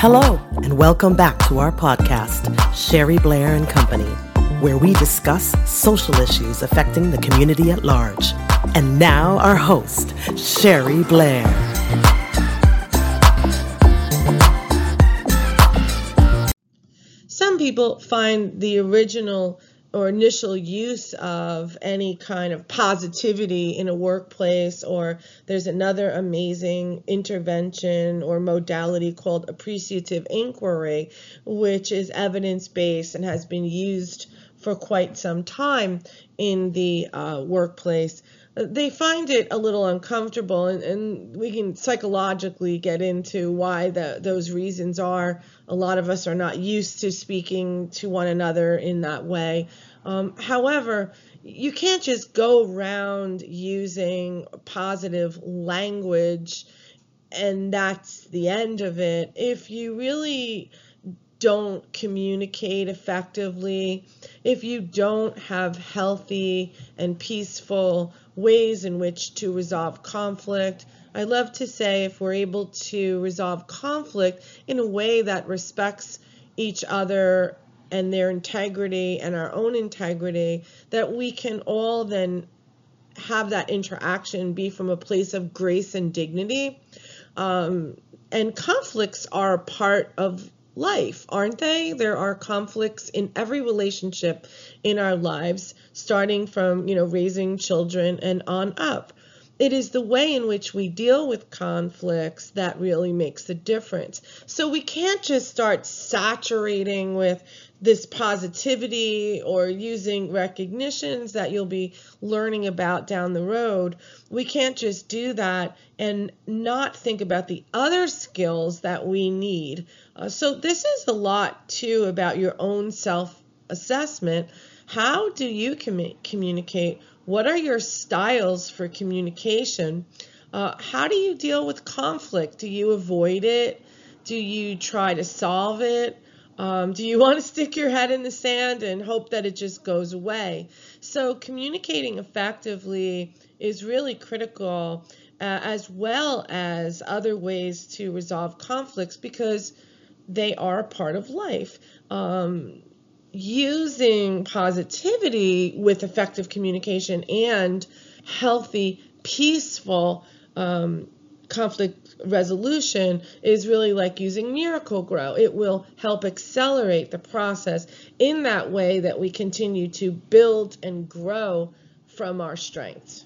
Hello, and welcome back to our podcast, Sherry Blair and Company, where we discuss social issues affecting the community at large. And now, our host, Sherry Blair. Some people find the original or initial use of any kind of positivity in a workplace, or there's another amazing intervention or modality called appreciative inquiry, which is evidence based and has been used for quite some time in the uh, workplace. They find it a little uncomfortable and, and, we can psychologically get into why the, those reasons are. A lot of us are not used to speaking to one another in that way. Um, however you can't just go around using positive language and that's the end of it. If you really don't communicate effectively, if you don't have healthy and peaceful ways in which to resolve conflict. I love to say if we're able to resolve conflict in a way that respects each other and their integrity and our own integrity, that we can all then have that interaction be from a place of grace and dignity. Um, and conflicts are part of life, aren't they? There are conflicts in every relationship in our lives, starting from, you know, raising children and on up. It is the way in which we deal with conflicts that really makes the difference. So we can't just start saturating with this positivity or using recognitions that you'll be learning about down the road. We can't just do that and not think about the other skills that we need. Uh, so, this is a lot too about your own self assessment. How do you com- communicate? What are your styles for communication? Uh, how do you deal with conflict? Do you avoid it? Do you try to solve it? Um, do you want to stick your head in the sand and hope that it just goes away? So, communicating effectively is really critical, uh, as well as other ways to resolve conflicts because they are a part of life. Um, using positivity with effective communication and healthy, peaceful um, conflict resolution is really like using Miracle-Gro. It will help accelerate the process in that way that we continue to build and grow from our strengths.